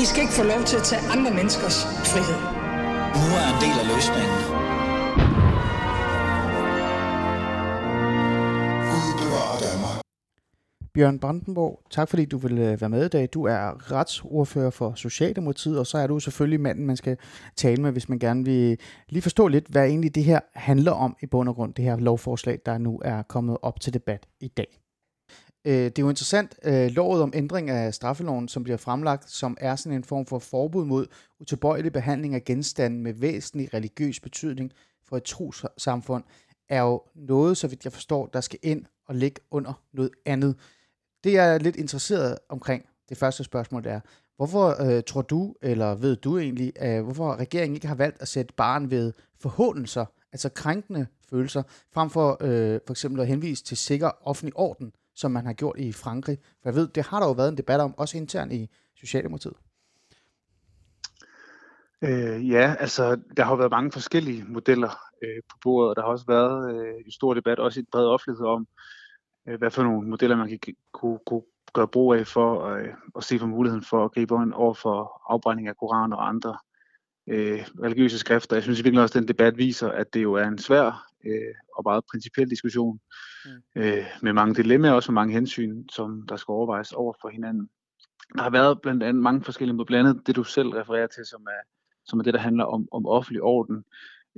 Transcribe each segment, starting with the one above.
I skal ikke få lov til at tage andre menneskers frihed. Nu er en del af løsningen. Bjørn Brandenborg, tak fordi du vil øh, være med i dag. Du er retsordfører for Socialdemokratiet, og så er du selvfølgelig manden, man skal tale med, hvis man gerne vil lige forstå lidt, hvad egentlig det her handler om i bund og grund, det her lovforslag, der nu er kommet op til debat i dag. Øh, det er jo interessant, øh, lovet om ændring af straffeloven, som bliver fremlagt, som er sådan en form for forbud mod utilbøjelig behandling af genstande med væsentlig religiøs betydning for et trossamfund, er jo noget, så vidt jeg forstår, der skal ind og ligge under noget andet. Det jeg er lidt interesseret omkring, det første spørgsmål er, hvorfor øh, tror du, eller ved du egentlig, øh, hvorfor regeringen ikke har valgt at sætte barn ved forhåndelser, altså krænkende følelser, frem for øh, for eksempel at henvise til sikker offentlig orden, som man har gjort i Frankrig? For jeg ved, det har der jo været en debat om, også internt i Socialdemokratiet. Øh, ja, altså der har været mange forskellige modeller øh, på bordet, og der har også været øh, en stor debat, også i bred offentlighed om, øh, hvad for nogle modeller man kan kunne, kunne gøre brug af for øh, at se på muligheden for at gribe ind over for afbrænding af Koran og andre øh, religiøse skrifter. Jeg synes i virkeligheden også, at den debat viser, at det jo er en svær øh, og meget principiel diskussion mm. øh, med mange dilemmaer, også med mange hensyn, som der skal overvejes over for hinanden. Der har været blandt andet mange forskellige, blandt andet det du selv refererer til, som er, som er det, der handler om, om offentlig orden.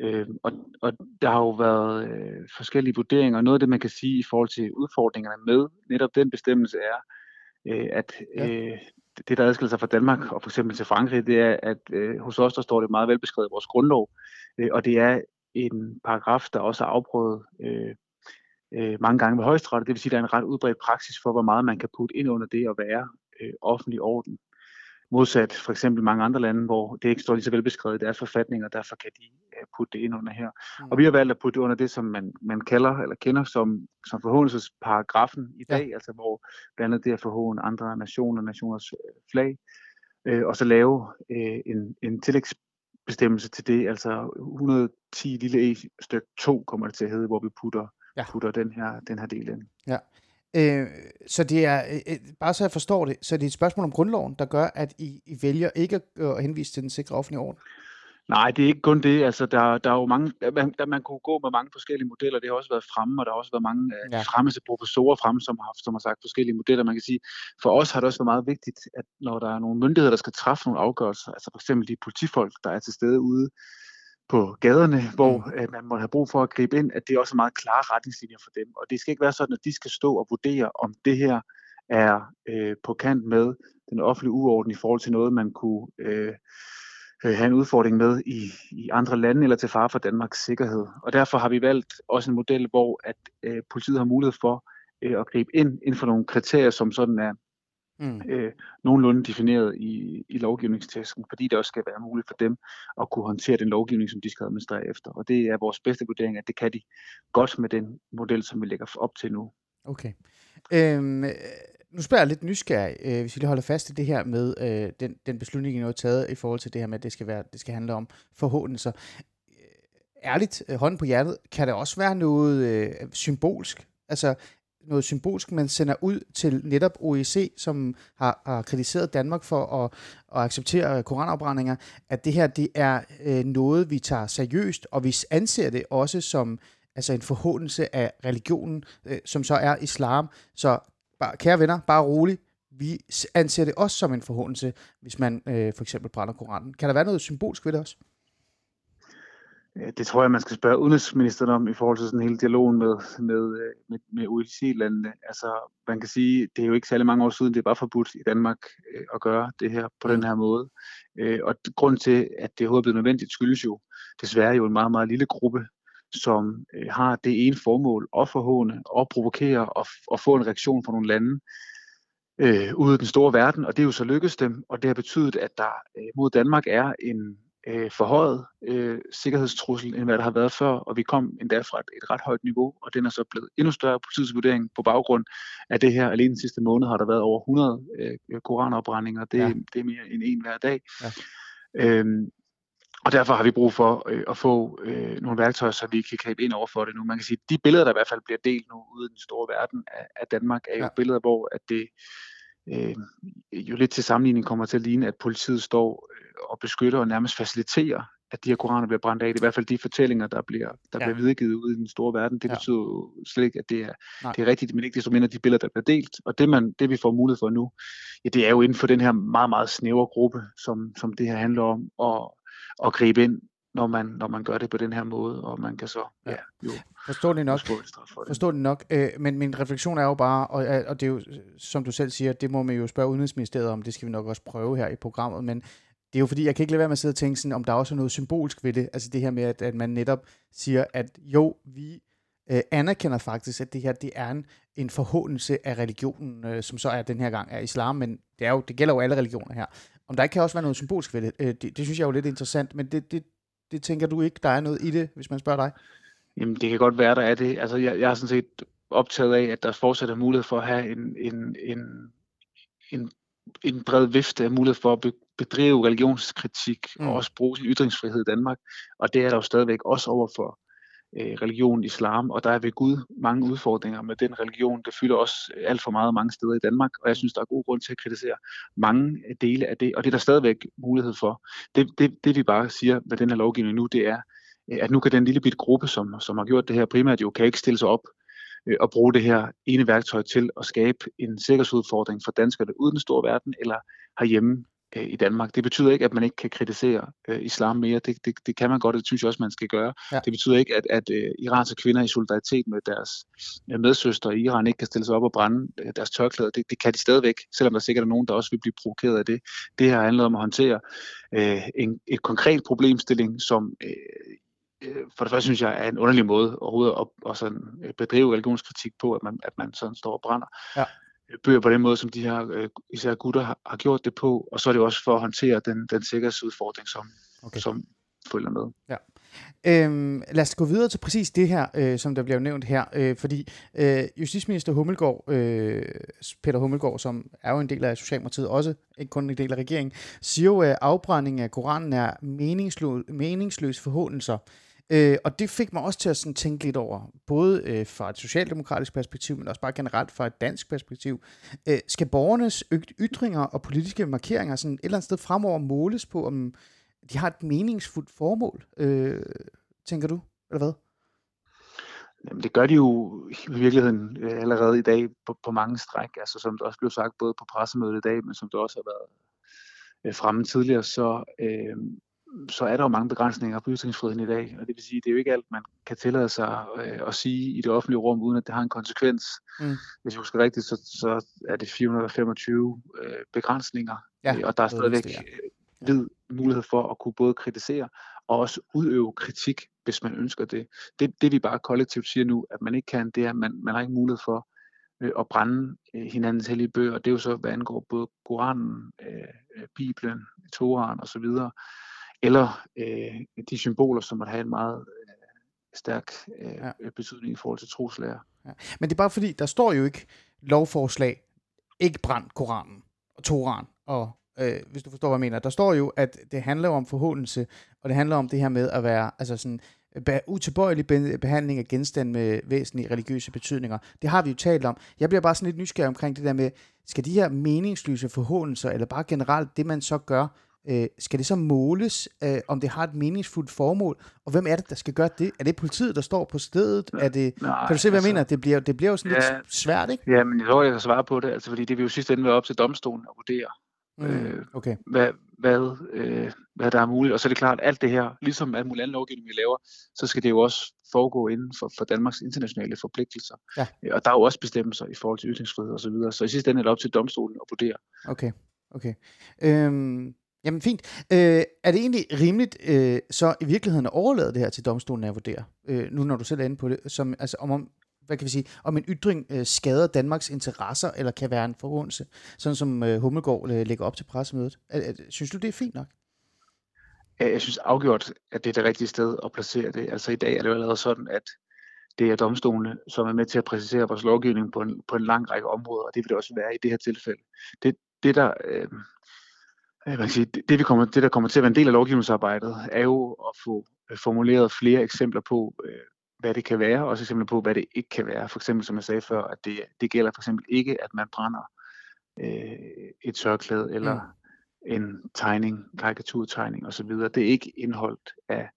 Øh, og, og der har jo været øh, forskellige vurderinger, og noget af det, man kan sige i forhold til udfordringerne med netop den bestemmelse er, øh, at øh, det, der adskiller sig fra Danmark og for eksempel til Frankrig, det er, at øh, hos os, der står det meget velbeskrevet i vores grundlov, øh, og det er en paragraf, der også er afprøvet øh, øh, mange gange ved højesteret, det vil sige, at der er en ret udbredt praksis for, hvor meget man kan putte ind under det at være øh, offentlig orden. Modsat for eksempel mange andre lande, hvor det ikke står lige så velbeskrevet i deres forfatninger, derfor kan de uh, putte det ind under her. Mm. Og vi har valgt at putte det under det, som man, man kalder eller kender som, som forhåndelsesparagrafen i dag, ja. altså hvor blandt andet det at forhåne andre nationer, nationers uh, flag, uh, og så lave uh, en, en tillægsbestemmelse til det, altså 110 lille e stykke 2 kommer det til at hedde, hvor vi putter, ja. putter den, her, den her del ind. Ja. Øh, så det er, øh, bare så jeg forstår det, så det er et spørgsmål om grundloven, der gør, at I, I vælger ikke at henvise til den sikre offentlige orden? Nej, det er ikke kun det. Altså, der, der er jo mange, man, der, man kunne gå med mange forskellige modeller. Det har også været fremme, og der har også været mange øh, ja. fremmeste professorer fremme, som har, som har sagt forskellige modeller. Man kan sige, for os har det også været meget vigtigt, at når der er nogle myndigheder, der skal træffe nogle afgørelser, altså for eksempel de politifolk, der er til stede ude på gaderne, hvor mm. øh, man må have brug for at gribe ind, at det er også meget klare retningslinjer for dem. Og det skal ikke være sådan, at de skal stå og vurdere, om det her er øh, på kant med den offentlige uorden i forhold til noget, man kunne øh, øh, have en udfordring med i, i andre lande eller til fare for Danmarks sikkerhed. Og derfor har vi valgt også en model, hvor at øh, politiet har mulighed for øh, at gribe ind inden for nogle kriterier, som sådan er mm. øh, nogenlunde defineret i, i lovgivningsteksten, fordi det også skal være muligt for dem at kunne håndtere den lovgivning, som de skal administrere efter. Og det er vores bedste vurdering, at det kan de godt med den model, som vi lægger op til nu. Okay. Øhm, nu spørger jeg lidt nysgerrig, øh, hvis vi lige holder fast i det her med øh, den, den beslutning, I nu har taget i forhold til det her med, at det skal, være, det skal handle om forhåndelser. Øh, ærligt, øh, hånden på hjertet, kan det også være noget øh, symbolsk? Altså, noget symbolsk, man sender ud til netop OEC, som har, har kritiseret Danmark for at, at acceptere koranafbrændinger, at det her det er øh, noget, vi tager seriøst, og vi anser det også som altså en forhåndelse af religionen, øh, som så er islam. Så bare, kære venner, bare rolig. Vi anser det også som en forhåndelse, hvis man øh, for eksempel brænder Koranen. Kan der være noget symbolsk ved det også? Det tror jeg, man skal spørge udenrigsministeren om i forhold til sådan hele dialogen med, med, med, med OECD-landene. Altså, man kan sige, det er jo ikke særlig mange år siden, det er bare forbudt i Danmark øh, at gøre det her på den her måde. Øh, og grund til, at det overhovedet er blevet nødvendigt, skyldes jo desværre jo en meget, meget lille gruppe, som øh, har det ene formål at forhåne og provokere og, og få en reaktion fra nogle lande øh, ude i den store verden, og det er jo så lykkedes dem, og det har betydet, at der øh, mod Danmark er en øh, forhøjet øh, sikkerhedstrussel, end hvad der har været før, og vi kom endda fra et, et ret højt niveau, og den er så blevet endnu større på tidsvurdering på baggrund af det her. Alene den sidste måned har der været over 100 øh, koranopbrændinger, det, ja. det er mere end en hver dag. Ja. Øhm, og derfor har vi brug for øh, at få øh, nogle værktøjer, så vi kan gribe ind over for det nu. Man kan sige, at de billeder, der i hvert fald bliver delt nu ude i den store verden af, af Danmark, er jo ja. billeder, hvor at det øh, jo lidt til sammenligning kommer til at ligne, at politiet står øh, og beskytter og nærmest faciliterer, at de her koraner bliver brændt af. Det er i hvert fald de fortællinger, der bliver, der ja. bliver videregivet ud i den store verden. Det ja. betyder jo slet ikke, at det er, det er rigtigt, men ikke desto mindre de billeder, der bliver delt. Og det, man, det vi får mulighed for nu, ja, det er jo inden for den her meget, meget snævre gruppe, som, som det her handler om, at, at gribe ind når man, når man gør det på den her måde, og man kan så ja, jo forstå det nok. For forstå det nok. Øh, men min refleksion er jo bare, og, og det er jo, som du selv siger, det må man jo spørge Udenrigsministeriet om, det skal vi nok også prøve her i programmet, men det er jo fordi, jeg kan ikke lade være med at sidde og tænke sådan, om der også er noget symbolsk ved det, altså det her med, at, at man netop siger, at jo, vi øh, anerkender faktisk, at det her det er en, en forhåndelse af religionen, øh, som så er den her gang er islam, men det, er jo, det gælder jo alle religioner her. Om der ikke kan også være noget symbolsk ved det, øh, det, det synes jeg er jo lidt interessant, men det, det, det tænker du ikke, der er noget i det, hvis man spørger dig? Jamen, det kan godt være, der er det. Altså, jeg, jeg er sådan set optaget af, at der fortsat er mulighed for at have en, en, en, en, en bred vifte af mulighed for at bedrive religionskritik mm. og også bruge sin ytringsfrihed i Danmark. Og det er der jo stadigvæk også over for øh, religion islam, og der er ved Gud mange udfordringer med den religion. Det fylder også øh, alt for meget mange steder i Danmark, og jeg synes, der er god grund til at kritisere mange øh, dele af det, og det er der stadigvæk mulighed for. Det, det, det vi bare siger med den her lovgivning nu, det er, øh, at nu kan den lille bit gruppe, som, som har gjort det her primært, jo kan ikke stille sig op og bruge det her ene værktøj til at skabe en sikkerhedsudfordring for danskerne uden den store verden, eller herhjemme øh, i Danmark. Det betyder ikke, at man ikke kan kritisere øh, islam mere. Det, det, det kan man godt, og det synes jeg også, man skal gøre. Ja. Det betyder ikke, at, at øh, iranske kvinder i solidaritet med deres øh, medsøstre i Iran ikke kan stille sig op og brænde øh, deres tørklæder. Det, det kan de stadigvæk, selvom der sikkert er nogen, der også vil blive provokeret af det. Det her handler om at håndtere øh, en et konkret problemstilling, som øh, øh, for det første synes jeg er en underlig måde overhovedet at, at sådan øh, bedrive religionskritik på, at man, at man sådan står og brænder. Ja bøger på den måde, som de her øh, især gutter har, har gjort det på, og så er det også for at håndtere den, den sikkerhedsudfordring, som, okay. som følger med. Ja. Øhm, lad os gå videre til præcis det her, øh, som der bliver nævnt her, øh, fordi øh, justitsminister Hummelgaard, øh, Peter Hummelgaard, som er jo en del af Socialdemokratiet, også ikke kun en del af regeringen, siger jo, at afbrænding af Koranen er meningsløs, meningsløs forhåndelser. Øh, og det fik mig også til at sådan tænke lidt over, både øh, fra et socialdemokratisk perspektiv, men også bare generelt fra et dansk perspektiv. Øh, skal borgernes ytringer og politiske markeringer sådan et eller andet sted fremover måles på, om de har et meningsfuldt formål, øh, tænker du, eller hvad? Jamen, det gør de jo i virkeligheden øh, allerede i dag på, på mange stræk, altså som det også blev sagt både på pressemødet i dag, men som det også har været øh, fremme tidligere, så, øh, så er der jo mange begrænsninger på ytringsfriheden i dag, og det vil sige, det er jo ikke alt, man kan tillade sig øh, at sige i det offentlige rum, uden at det har en konsekvens. Mm. Hvis jeg husker rigtigt, så, så er det 425 øh, begrænsninger, ja, øh, og der er stadigvæk det, ja. vid mulighed for at kunne både kritisere og også udøve kritik, hvis man ønsker det. Det, det vi bare kollektivt siger nu, at man ikke kan, det er, at man, man har ikke mulighed for øh, at brænde øh, hinandens hellige bøger, og det er jo så, hvad angår både Koranen, øh, Bibelen, Toran osv., eller øh, de symboler, som måtte have en meget øh, stærk øh, ja. betydning i forhold til troslærer. Ja. Men det er bare fordi, der står jo ikke lovforslag, ikke brand Koranen og Toran, og øh, hvis du forstår, hvad jeg mener. Der står jo, at det handler om forhåndelse, og det handler om det her med at være altså sådan, utilbøjelig behandling af genstand med væsentlige religiøse betydninger. Det har vi jo talt om. Jeg bliver bare sådan lidt nysgerrig omkring det der med, skal de her meningsløse forhåndelser, eller bare generelt det, man så gør, øh, skal det så måles, øh, om det har et meningsfuldt formål? Og hvem er det, der skal gøre det? Er det politiet, der står på stedet? Er det, Nej, kan du se, hvad altså, jeg mener? Det bliver, det bliver jo sådan ja, lidt svært, ikke? Ja, men jeg tror, jeg kan svare på det, altså, fordi det vil jo sidst ende være op til domstolen at vurdere, mm, øh, okay. hvad, hvad, øh, hvad der er muligt. Og så er det klart, at alt det her, ligesom al mulig anden lovgivning, vi laver, så skal det jo også foregå inden for, for Danmarks internationale forpligtelser. Ja. Og der er jo også bestemmelser i forhold til ytringsfrihed osv. Så, videre. så i sidste ende er det op til domstolen at vurdere. Okay, okay. Øhm, Jamen fint. Øh, er det egentlig rimeligt øh, så i virkeligheden at overlade det her til domstolen at vurdere, øh, nu når du selv er inde på det, som, altså, om, om, hvad kan vi sige, om en ytring øh, skader Danmarks interesser, eller kan være en forhåndelse, sådan som øh, Hummelgaard øh, lægger op til pressemødet. Øh, øh, synes du, det er fint nok? Jeg synes afgjort, at det er det rigtige sted at placere det. Altså i dag er det jo allerede sådan, at det er domstolene, som er med til at præcisere vores lovgivning på en, på en lang række områder, og det vil det også være i det her tilfælde. Det, det der... Øh, jeg kan sige, det, det, vi kommer, det, der kommer til at være en del af lovgivningsarbejdet, er jo at få øh, formuleret flere eksempler på, øh, hvad det kan være, og også eksempler på, hvad det ikke kan være. For eksempel, som jeg sagde før, at det, det gælder for eksempel ikke, at man brænder øh, et tørklæde eller mm. en tegning, karikaturtegning osv. Det er ikke indholdt af,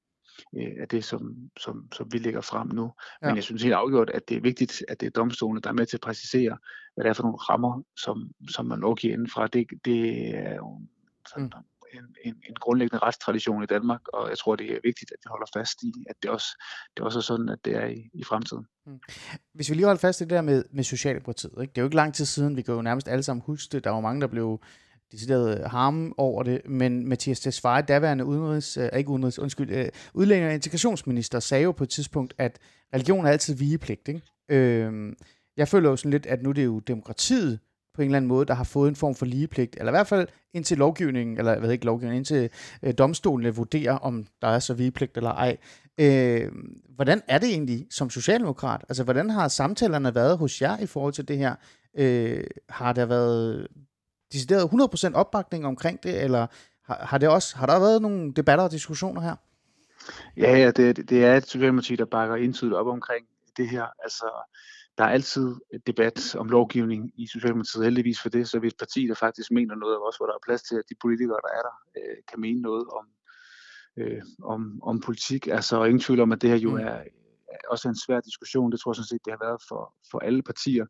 øh, af det, som, som, som vi lægger frem nu. Ja. Men jeg synes helt afgjort, at det er vigtigt, at det er domstolene, der er med til at præcisere, hvad det er for nogle rammer, som, som man lovgiver indenfra. Det, det er jo sådan, mm en, en, en grundlæggende retstradition i Danmark, og jeg tror, det er vigtigt, at vi holder fast i, at det også, det også er sådan, at det er i, i fremtiden. Mm. Hvis vi lige holder fast i det der med, med Socialdemokratiet, ikke? det er jo ikke lang tid siden, vi kan jo nærmest alle sammen huske det, der var mange, der blev decideret harme over det, men Mathias Tesfaye, daværende udenrigs, øh, ikke udenrigs, undskyld, øh, udlænding og integrationsminister, sagde jo på et tidspunkt, at religion er altid vigepligt. Ikke? Øh, jeg føler jo sådan lidt, at nu det er jo demokratiet, på en eller anden måde, der har fået en form for ligepligt, eller i hvert fald indtil lovgivningen, eller jeg ved ikke lovgivningen, indtil øh, domstolene vurderer, om der er så vigepligt eller ej. Øh, hvordan er det egentlig som socialdemokrat? Altså, hvordan har samtalerne været hos jer i forhold til det her? Øh, har der været decideret 100% opbakning omkring det, eller har, har, det også, har der været nogle debatter og diskussioner her? Ja, ja det, det er et Socialdemokrati, der bakker indtydigt op omkring det her. Altså, der er altid debat om lovgivning i Socialdemokratiet, heldigvis for det, så vi er et parti, der faktisk mener noget, også hvor der er plads til, at de politikere, der er der, øh, kan mene noget om, øh, om, om politik. Altså, ingen tvivl om, at det her jo mm. er også en svær diskussion. Det tror jeg sådan set, det har været for, for alle partier.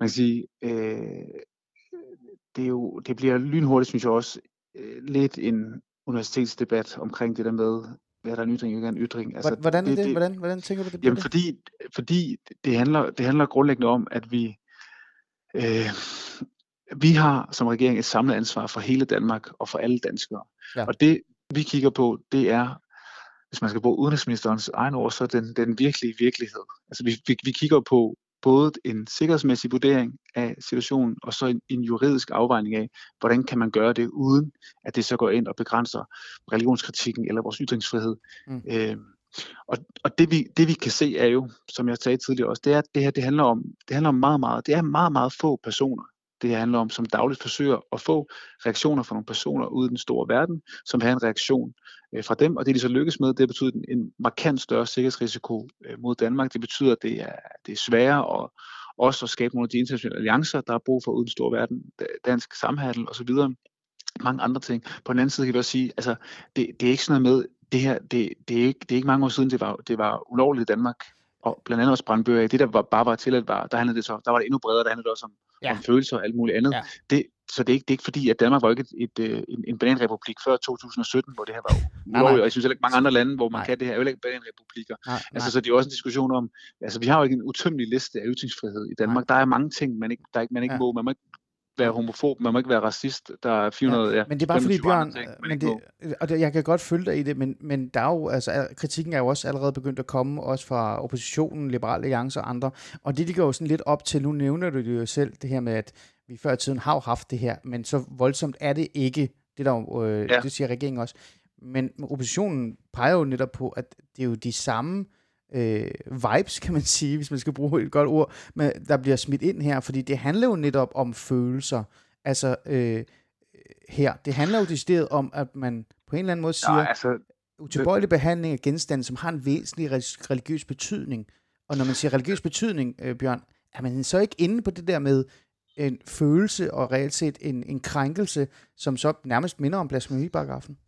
Man kan sige, øh, det, er jo, det bliver lynhurtigt, synes jeg også, øh, lidt en universitetsdebat omkring det der med, hvad er der en ytring, ikke en ytring. Altså, hvordan, det, det, hvordan, hvordan tænker du det? Jamen, det? fordi, fordi det, handler, det handler grundlæggende om, at vi, øh, vi har som regering et samlet ansvar for hele Danmark og for alle danskere. Ja. Og det, vi kigger på, det er, hvis man skal bruge udenrigsministerens egen ord, så den, den virkelige virkelighed. Altså vi, vi, vi kigger på både en sikkerhedsmæssig vurdering af situationen, og så en, en juridisk afvejning af, hvordan kan man gøre det, uden at det så går ind og begrænser religionskritikken eller vores ytringsfrihed. Mm. Øh, og, og det, vi, det vi kan se er jo, som jeg sagde tidligere også, det er, at det her det handler om, det handler om meget, meget, det er meget, meget få personer, det handler om, som dagligt forsøger at få reaktioner fra nogle personer ude i den store verden, som har en reaktion øh, fra dem, og det de så lykkes med, det betyder en, en markant større sikkerhedsrisiko øh, mod Danmark. Det betyder, at det er, det er sværere at, også at skabe nogle af de internationale alliancer, der er brug for uden den store verden, dansk samhandel osv., mange andre ting. På den anden side kan vi også sige, altså, det, det er ikke sådan noget med, det her, det, det, er ikke, det er ikke mange år siden, det var, det var ulovligt i Danmark, og blandt andet også brandbøger. Det, der var, bare var tilladt, var, der handlede det så, der var det endnu bredere, der handlede det også om, ja. om følelser og alt muligt andet. Ja. Det, så det er, ikke, det er ikke fordi, at Danmark var ikke et, et, øh, en, en bananrepublik før 2017, hvor det her var ulovligt, og jeg synes heller ikke mange andre lande, hvor man nej. kan det her, er jo ikke bananrepublikker. Nej, altså, så det er også en diskussion om, altså vi har jo ikke en utømmelig liste af ytringsfrihed i Danmark. Nej. Der er mange ting, man ikke, der ikke, man ikke ja. må. Man må ikke være homofob, man må ikke være racist. Der er 400, ja, ja, Men det er bare fordi, Bjørn, ting, men det, og det, jeg kan godt følge dig i det, men, men der er jo, altså, kritikken er jo også allerede begyndt at komme, også fra oppositionen, Liberale Alliance og andre, og det ligger jo sådan lidt op til, nu nævner du det jo selv, det her med, at vi før i tiden har jo haft det her, men så voldsomt er det ikke, det, der, øh, ja. det siger regeringen også. Men oppositionen peger jo netop på, at det er jo de samme øh, vibes, kan man sige, hvis man skal bruge et godt ord, men der bliver smidt ind her, fordi det handler jo netop om følelser. Altså øh, her, det handler jo decideret om, at man på en eller anden måde siger, ja, altså, utilbøjelig behandling af genstande, som har en væsentlig religiøs betydning. Og når man siger religiøs betydning, øh, Bjørn, er man så ikke inde på det der med en følelse og reelt set en, en krænkelse, som så nærmest minder om blasfemiparagrafen?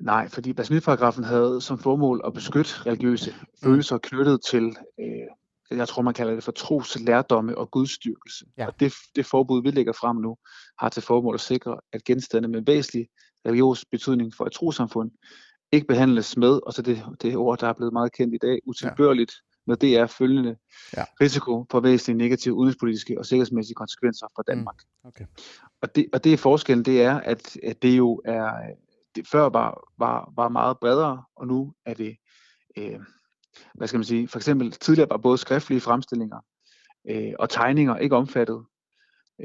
Nej, fordi blasfemiparagrafen havde som formål at beskytte religiøse følelser knyttet til, øh, jeg tror man kalder det for tros, lærdomme og gudstyrkelse. Ja. Og det, det forbud, vi lægger frem nu, har til formål at sikre, at genstande med væsentlig religiøs betydning for et trosamfund ikke behandles med, og så det, det ord, der er blevet meget kendt i dag, utilbørligt, ja. med det er følgende ja. risiko for væsentlige negative udenrigspolitiske og sikkerhedsmæssige konsekvenser for. Danmark. Mm. Okay. Og, det, og det er forskellen, det er, at, at det jo er det før var, var, var meget bredere, og nu er det, øh, hvad skal man sige, for eksempel tidligere var både skriftlige fremstillinger øh, og tegninger ikke omfattet,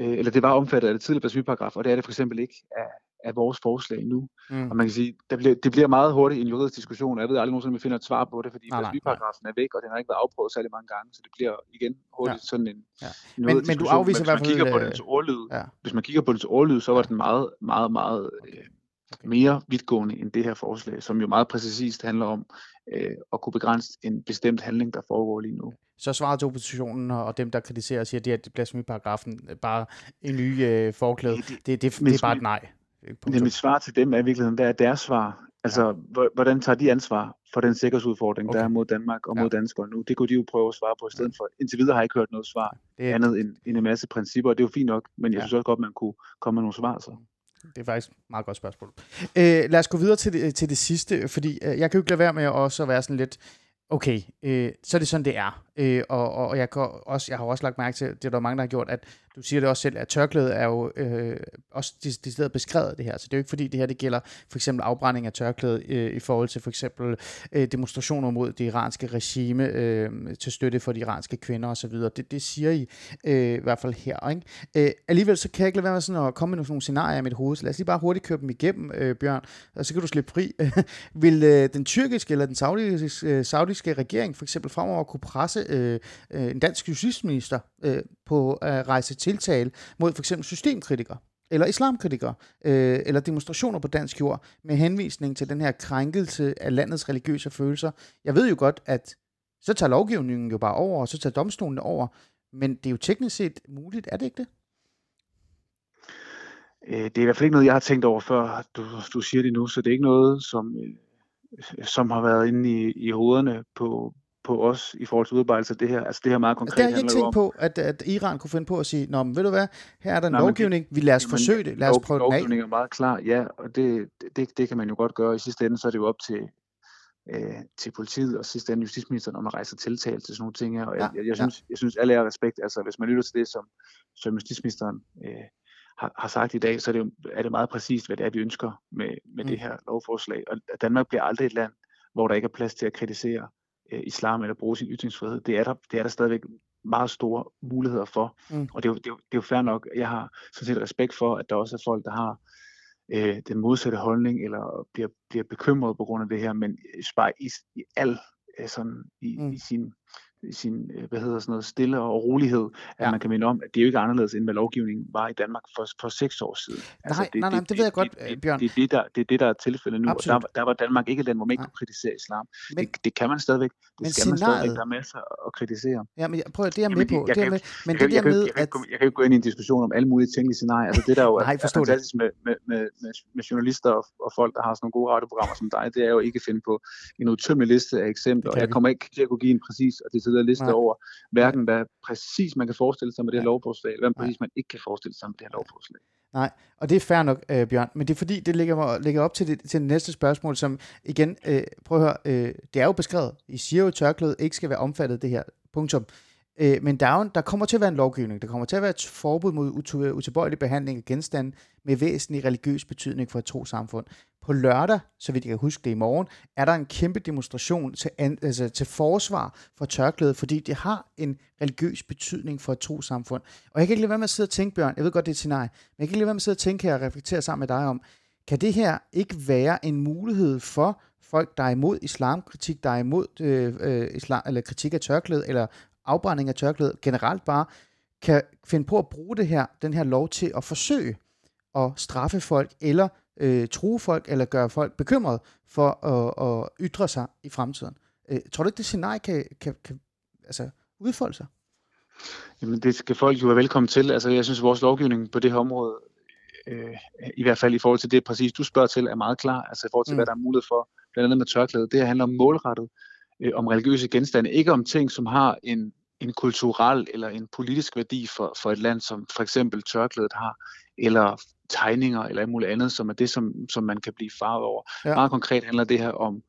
øh, eller det var omfattet af det tidligere blasfemiparagraf, og det er det for eksempel ikke af, af vores forslag nu. Mm. Og man kan sige, der bliver, det bliver meget hurtigt en juridisk diskussion, og jeg ved aldrig nogensinde, om vi finder et svar på det, fordi blasfemiparagrafen er væk, og den har ikke været afprøvet særlig mange gange, så det bliver igen hurtigt ja. sådan en, ja. en men, men du afviser men, hvis man kigger på dens ordlyd, ja. hvis man kigger på dens ordlyd, så var den meget, meget, meget øh, okay. mere vidtgående end det her forslag, som jo meget præcist handler om øh, at kunne begrænse en bestemt handling, der foregår lige nu. så svarer til oppositionen og dem, der kritiserer og siger, at det er blasfemiparagrafen bare en ny øh, forklæde. Det, det, det, det, det er bare et nej. Det mit svar til dem er i virkeligheden, hvad er deres svar? Altså, ja. hvordan tager de ansvar for den sikkerhedsudfordring, okay. der er mod Danmark og mod ja. danskere nu? Det kunne de jo prøve at svare på i stedet for. Indtil videre har jeg ikke hørt noget svar det er... andet end, end en masse principper, og det er jo fint nok, men jeg ja. synes også godt, man kunne komme med nogle svar så. Det er faktisk et meget godt spørgsmål. Øh, lad os gå videre til det, til det sidste, fordi øh, jeg kan jo ikke lade være med at også være sådan lidt, okay, øh, så er det sådan, det er. Øh, og, og jeg, kan også, jeg har også lagt mærke til, det er der mange, der har gjort, at du siger det også selv, at tørklædet er jo øh, også decideret beskrevet det her. Så det er jo ikke fordi, det her det gælder for eksempel afbrænding af tørklædet øh, i forhold til for eksempel øh, demonstrationer mod det iranske regime øh, til støtte for de iranske kvinder osv. Det, det siger I øh, i hvert fald her. Ikke? Øh, alligevel så kan jeg ikke lade være med sådan at komme med nogle scenarier i mit hoved. Så lad os lige bare hurtigt køre dem igennem, øh, Bjørn, og så kan du slippe fri. Vil øh, den tyrkiske eller den saudiske, øh, saudiske regering for eksempel fremover kunne presse øh, øh, en dansk justitsminister øh, på at rejse tiltale mod for eksempel systemkritikere eller islamkritikere, øh, eller demonstrationer på dansk jord, med henvisning til den her krænkelse af landets religiøse følelser. Jeg ved jo godt, at så tager lovgivningen jo bare over, og så tager domstolene over, men det er jo teknisk set muligt, er det ikke det? Øh, det er i hvert fald ikke noget, jeg har tænkt over før, du, du siger det nu, så det er ikke noget, som, øh, som har været inde i, i hovederne på, på os i forhold til udarbejdelse af det her. Altså det her meget konkret altså, det har jeg ikke tænkt på, at, at Iran kunne finde på at sige, Nå, men ved du hvad, her er der en Nej, lovgivning, det, vi lader os jamen, forsøge det, lad os prøve den af. Lovgivningen er meget klar, ja, og det, det, det kan man jo godt gøre. I sidste ende så er det jo op til, øh, til politiet og sidste ende justitsministeren om at rejse tiltale til sådan nogle ting her. Og jeg, ja, jeg, jeg, synes, ja. jeg synes, alle er respekt. Altså hvis man lytter til det, som, som justitsministeren øh, har, har sagt i dag, så er det, jo, er det meget præcist, hvad det er, vi ønsker med, med mm. det her lovforslag. Og Danmark bliver aldrig et land, hvor der ikke er plads til at kritisere øh, islam eller bruge sin ytringsfrihed. Det er der, det er der stadigvæk meget store muligheder for. Mm. Og det er, jo, det, er jo, det er jo fair nok. Jeg har sådan set respekt for, at der også er folk, der har øh, den modsatte holdning, eller bliver, bliver bekymret på grund af det her, men bare i, i al øh, sådan, i, mm. i sin sin øh, hvad hedder sådan noget, stille og rolighed, at ja. man kan minde om, at det er jo ikke anderledes, end hvad lovgivningen var i Danmark for, for seks år siden. Nej, altså, det, nej, nej, det, det ved jeg godt, det, Bjørn. Det, det, det, der, det er det, der er tilfældet nu, Absolut. og der, der var Danmark ikke et land, hvor man ikke kunne kritisere islam. Men, det, det kan man stadigvæk. Det men skal scenariet, man stadigvæk. Der er masser at kritisere. Ja, men prøv at det er med på. Det er med, men det der med, at... Jeg kan ikke gå ind i en diskussion om alle mulige tænkelige scenarier. Altså det der jo er, fantastisk med, med, med, med, med journalister og, og folk, der har sådan nogle gode radioprogrammer som dig, det er jo ikke at finde på en udtømmelig liste af eksempler. Jeg kommer ikke til at kunne give en præcis og decideret liste over, hverken hvad præcis man kan forestille sig med det her lovforslag, hvad præcis man ikke kan forestille sig med det her lovforslag. Nej, og det er fair nok, øh, Bjørn, men det er fordi, det ligger, ligger op til det, til det næste spørgsmål, som igen, øh, prøv at høre, øh, det er jo beskrevet. I siger jo, at tørklædet ikke skal være omfattet det her, punktum. Øh, Øh, men der, er jo, der kommer til at være en lovgivning, der kommer til at være et forbud mod utilbøjelig behandling af genstande med væsentlig religiøs betydning for et tro samfund. På lørdag, så vidt jeg kan huske det i morgen, er der en kæmpe demonstration til, altså til forsvar for tørklædet, fordi det har en religiøs betydning for et tro samfund. Og jeg kan ikke lade være med at sidde og tænke, Bjørn, jeg ved godt, det er et scenarie, men jeg kan ikke lade være med at sidde og tænke her og reflektere sammen med dig om, kan det her ikke være en mulighed for folk, der er imod islamkritik, der er imod øh, øh, islam, eller kritik af tørklædet, eller afbrænding af tørklædet generelt bare, kan finde på at bruge det her, den her lov til at forsøge at straffe folk, eller øh, true folk, eller gøre folk bekymrede for at, at ytre sig i fremtiden. Øh, tror du ikke, det scenarie kan, kan, kan altså, udfolde sig? Jamen, det skal folk jo være velkommen til. Altså, jeg synes, at vores lovgivning på det her område, øh, i hvert fald i forhold til det præcis, du spørger til, er meget klar. Altså i forhold til, mm. hvad der er mulighed for, blandt andet med tørklæde. Det her handler om målrettet, øh, om religiøse genstande, ikke om ting, som har en, en kulturel eller en politisk værdi for, for et land, som for eksempel tørklædet har, eller tegninger eller alt muligt andet, som er det, som, som man kan blive farvet over. Ja. Meget konkret handler det her om,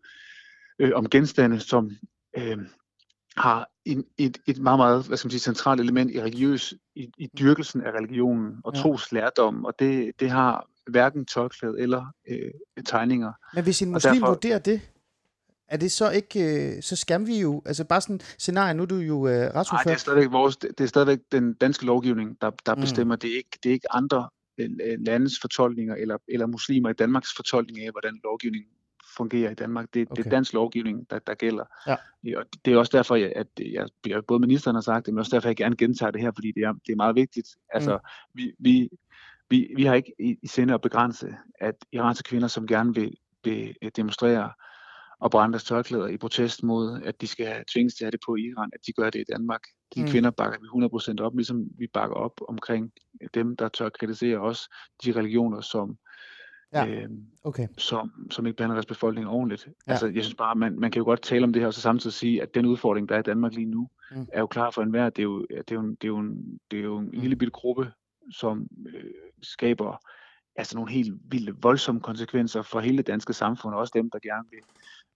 øh, om genstande, som øh, har en, et, et meget, meget hvad skal man sige, centralt element i religiøs, i, i dyrkelsen af religionen og ja. troslærdommen, og det, det har hverken tørklæde eller øh, tegninger. Men hvis en muslim derfor, vurderer det, er det så ikke, øh, så skal vi jo, altså bare sådan scenarie, nu er du jo øh, retsordfører. Nej, det er stadigvæk, vores, det er stadigvæk den danske lovgivning, der, der mm. bestemmer. Det er, ikke, det er ikke andre øh, landes fortolkninger, eller, eller muslimer i Danmarks fortolkning af, hvordan lovgivningen fungerer i Danmark. Det, okay. det er dansk lovgivning, der, der gælder. Ja. Og det er også derfor, at jeg, jeg, både ministeren har sagt det, men også derfor, jeg gerne gentager det her, fordi det er, det er meget vigtigt. Altså, mm. vi, vi, vi, vi har ikke i, i sinde at begrænse, at iranske kvinder, som gerne vil, vil demonstrere og brænde deres tørklæder i protest mod, at de skal have tvinges til at have det på i Iran, at de gør det i Danmark. De mm. kvinder bakker vi 100% op, ligesom vi bakker op omkring dem, der tør kritisere os, de religioner, som, ja. øh, okay. som, som ikke behandler deres befolkning ordentligt. Ja. Altså, jeg synes bare, man, man kan jo godt tale om det her, og så samtidig sige, at den udfordring, der er i Danmark lige nu, mm. er jo klar for enhver. Det er jo, det er jo, det er jo, en, det er jo en mm. lille bitte gruppe, som øh, skaber altså nogle helt vilde, voldsomme konsekvenser for hele det danske samfund, og også dem, der gerne vil,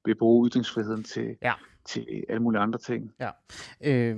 vil bruge ytringsfriheden til, ja. til alle mulige andre ting. Ja. Øh,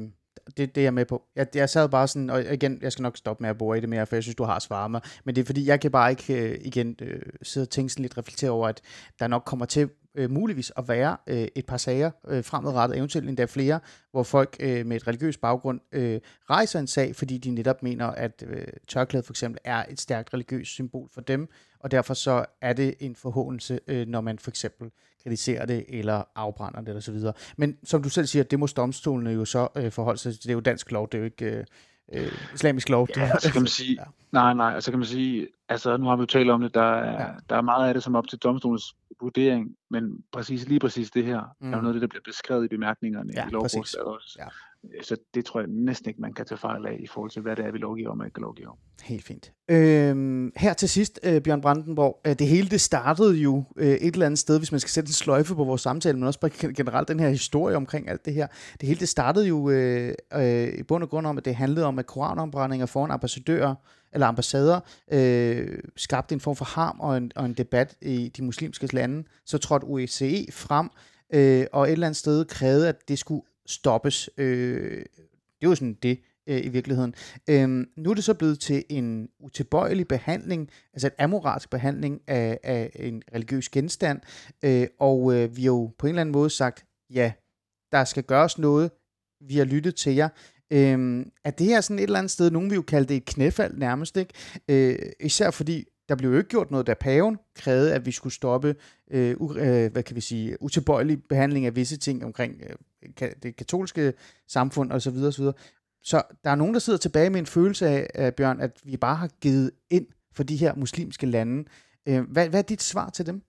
det, det er jeg med på. Jeg, jeg sad bare sådan, og igen, jeg skal nok stoppe med at bore i det mere, for jeg synes, du har svaret mig. Men det er fordi, jeg kan bare ikke øh, igen øh, sidde og tænke sådan lidt reflektere over, at der nok kommer til øh, muligvis at være øh, et par sager øh, fremadrettet, eventuelt endda flere, hvor folk øh, med et religiøs baggrund øh, rejser en sag, fordi de netop mener, at øh, tørklædet for eksempel er et stærkt religiøst symbol for dem, og derfor så er det en forhåndelse, øh, når man for eksempel kritiserer det eller afbrænder det osv. Men som du selv siger, det må domstolene jo så øh, forholde sig til. Det er jo dansk lov, det er jo ikke... Øh, øh, islamisk lov. Ja, så kan man sige, ja. nej, nej, altså kan man sige, altså nu har vi jo talt om det, der er, ja. der er meget af det, som er op til domstolens vurdering, men præcis lige præcis det her, mm. er jo noget af det, der bliver beskrevet i bemærkningerne ja, i lovforslaget også. Ja. Øh, så det tror jeg næsten ikke, man kan tage fejl af i forhold til, hvad det er, vi lovgiver om og ikke lovgiver om. Helt fint. Øhm, her til sidst, øh, Bjørn Brandenborg, øh, det hele det startede jo øh, et eller andet sted, hvis man skal sætte en sløjfe på vores samtale, men også bare generelt den her historie omkring alt det her. Det hele det startede jo øh, øh, i bund og grund om, at det handlede om, at koranombrændinger foran ambassadører eller ambassader øh, skabte en form for harm og en, og en debat i de muslimske lande. Så trådte OECE frem øh, og et eller andet sted krævede, at det skulle stoppes. Øh, det var sådan det øh, i virkeligheden. Øh, nu er det så blevet til en utilbøjelig behandling, altså en amoralsk behandling af, af en religiøs genstand, øh, og øh, vi har jo på en eller anden måde sagt, ja, der skal gøres noget, vi har lyttet til jer. Øhm, er det her sådan et eller andet sted, nogen vil jo kalde det et knæfald nærmest, ikke? Øh, især fordi der blev jo ikke gjort noget, da paven krævede, at vi skulle stoppe øh, u, øh, hvad kan vi sige, utilbøjelig behandling af visse ting omkring øh, det katolske samfund osv. Så, videre, så, så der er nogen, der sidder tilbage med en følelse af, af, Bjørn, at vi bare har givet ind for de her muslimske lande. Øh, hvad, hvad er dit svar til dem?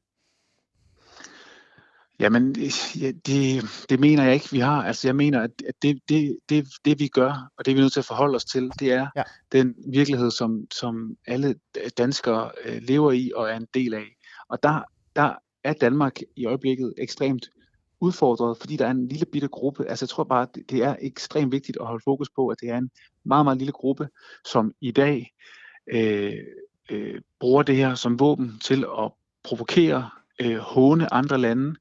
Jamen, ja, det, det mener jeg ikke, vi har. Altså, jeg mener, at det, det, det, det vi gør, og det vi er nødt til at forholde os til, det er ja. den virkelighed, som, som alle danskere øh, lever i og er en del af. Og der, der er Danmark i øjeblikket ekstremt udfordret, fordi der er en lille bitte gruppe. Altså jeg tror bare, det er ekstremt vigtigt at holde fokus på, at det er en meget, meget lille gruppe, som i dag øh, øh, bruger det her som våben til at provokere, øh, håne andre lande,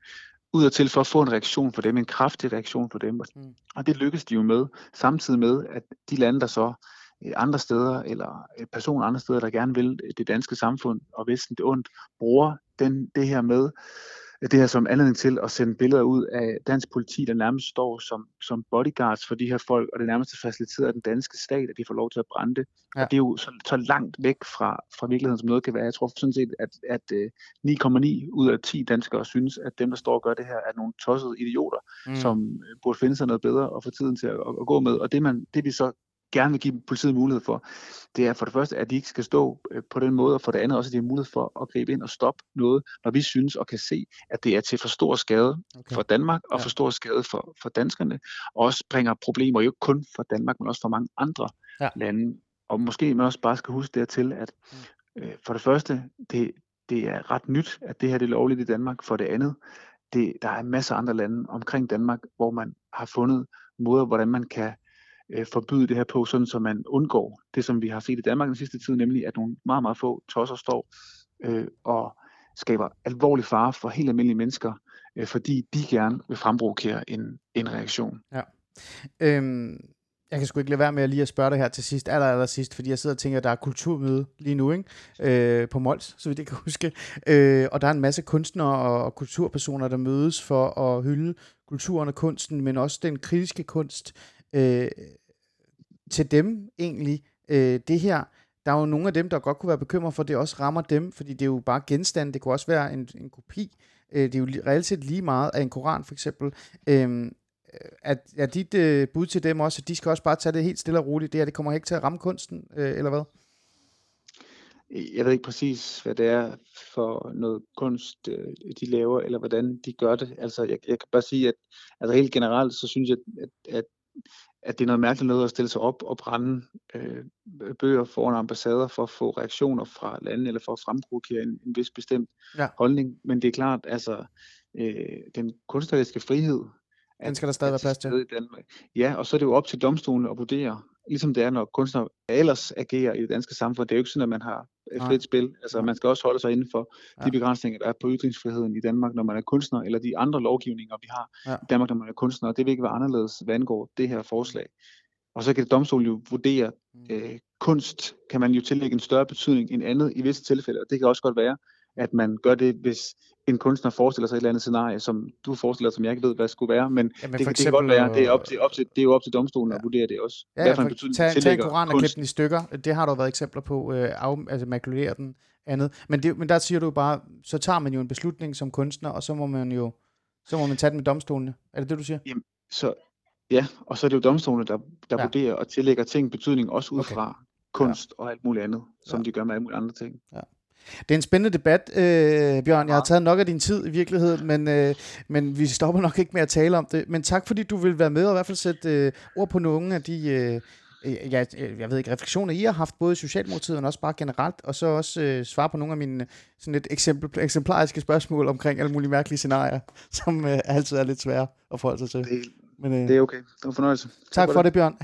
ud til for at få en reaktion for dem, en kraftig reaktion for dem. Mm. Og det lykkes de jo med, samtidig med, at de lande, der så øh, andre steder, eller øh, personer andre steder, der gerne vil det danske samfund og Vesten det ondt, bruger den, det her med det her som anledning til at sende billeder ud af dansk politi, der nærmest står som, som bodyguards for de her folk, og det nærmest er faciliteret af den danske stat, at de får lov til at brænde det. Ja. Og det er jo så, så langt væk fra, fra virkeligheden, som noget kan være. Jeg tror sådan set, at, at 9,9 øh, ud af 10 danskere synes, at dem, der står og gør det her, er nogle tossede idioter, mm. som øh, burde finde sig noget bedre og få tiden til at, at, at gå med. Og det, man, det vi så gerne vil give politiet mulighed for, det er for det første, at de ikke skal stå øh, på den måde, og for det andet også, at de har mulighed for at gribe ind og stoppe noget, når vi synes og kan se, at det er til for stor skade okay. for Danmark og ja. for stor skade for, for danskerne, og også bringer problemer jo ikke kun for Danmark, men også for mange andre ja. lande. Og måske man også bare skal huske dertil, at mm. øh, for det første, det, det er ret nyt, at det her det er lovligt i Danmark. For det andet, det, der er masser af andre lande omkring Danmark, hvor man har fundet måder, hvordan man kan øh, forbyde det her på, sådan så man undgår det, som vi har set i Danmark den sidste tid, nemlig at nogle meget, meget få tosser står øh, og skaber alvorlig fare for helt almindelige mennesker, øh, fordi de gerne vil fremprovokere en, en reaktion. Ja. Øhm, jeg kan sgu ikke lade være med at lige at spørge dig her til sidst, aller, aller sidst, fordi jeg sidder og tænker, at der er kulturmøde lige nu, ikke? Øh, på Mols, så vidt jeg kan huske. Øh, og der er en masse kunstnere og kulturpersoner, der mødes for at hylde kulturen og kunsten, men også den kritiske kunst øh, til dem egentlig, øh, det her, der er jo nogle af dem, der godt kunne være bekymret for, at det også rammer dem, fordi det er jo bare genstand, det kunne også være en, en kopi, øh, det er jo reelt set lige meget af en koran for eksempel. Øhm, øh, er, er dit øh, bud til dem også, at de skal også bare tage det helt stille og roligt, det her, det kommer ikke til at ramme kunsten, øh, eller hvad? jeg ved ikke præcis, hvad det er for noget kunst, øh, de laver, eller hvordan de gør det. Altså, jeg, jeg kan bare sige, at altså, helt generelt, så synes jeg, at, at, at det er noget mærkeligt noget at stille sig op og brænde øh, bøger foran ambassader for at få reaktioner fra lande, eller for at fremprovokere en, en vis bestemt Ja. holdning. Men det er klart, altså, øh, den kunstneriske frihed, Den skal der stadig være plads til. i Danmark. Ja, og så er det jo op til domstolene at vurdere, ligesom det er, når kunstnere ellers agerer i det danske samfund. Det er jo ikke sådan, at man har et Nej. frit spil. Altså, man skal også holde sig inden for Ja. de begrænsninger, der er på ytringsfriheden i Danmark, når man er kunstner, eller de andre lovgivninger, vi har Ja. i Danmark, når man er kunstner. Det vil ikke være anderledes, hvad angår det her forslag. Og så kan det domstolen jo vurdere, Mm. øh, kunst kan man jo tillægge en større betydning end andet i visse tilfælde, og det kan også godt være, at man gør det, hvis en kunstner forestiller sig et eller andet scenarie, som du forestiller dig, som jeg ikke ved, hvad skulle være, men Jamen, det, kan, det kan godt være, det er, op til, op til, det er jo op til domstolen Ja. at vurdere det også. Ja, ja, for for tag, tag koran og klip den i stykker. Det har der jo været eksempler på, øh, af, altså makulere den andet. Men, det, men der siger du bare, så tager man jo en beslutning som kunstner, og så må man jo så må man tage den med domstolene. Er det det, du siger? Så ja, og så er det jo domstolene, der, der Ja. ja. vurderer og tillægger ting betydning, også ud Okay. fra kunst og alt muligt andet, som Ja. de gør med alle mulige andre ting. Det er en spændende debat, øh, Bjørn. Jeg har taget nok af din tid i virkeligheden, men, øh, men vi stopper nok ikke med at tale om det. Men tak, fordi du vil være med og i hvert fald sætte øh, ord på nogle af de... Øh, øh, ja, øh, jeg ved ikke, refleksioner, I har haft, både i Socialdemokratiet, men også bare generelt, og så også øh, svare på nogle af mine sådan lidt eksempel, eksemplariske spørgsmål omkring alle mulige mærkelige scenarier, som øh, altid er lidt svære at forholde sig til. Det, Men, øh, det er okay. Det var fornøjelse. tak for det, Bjørn.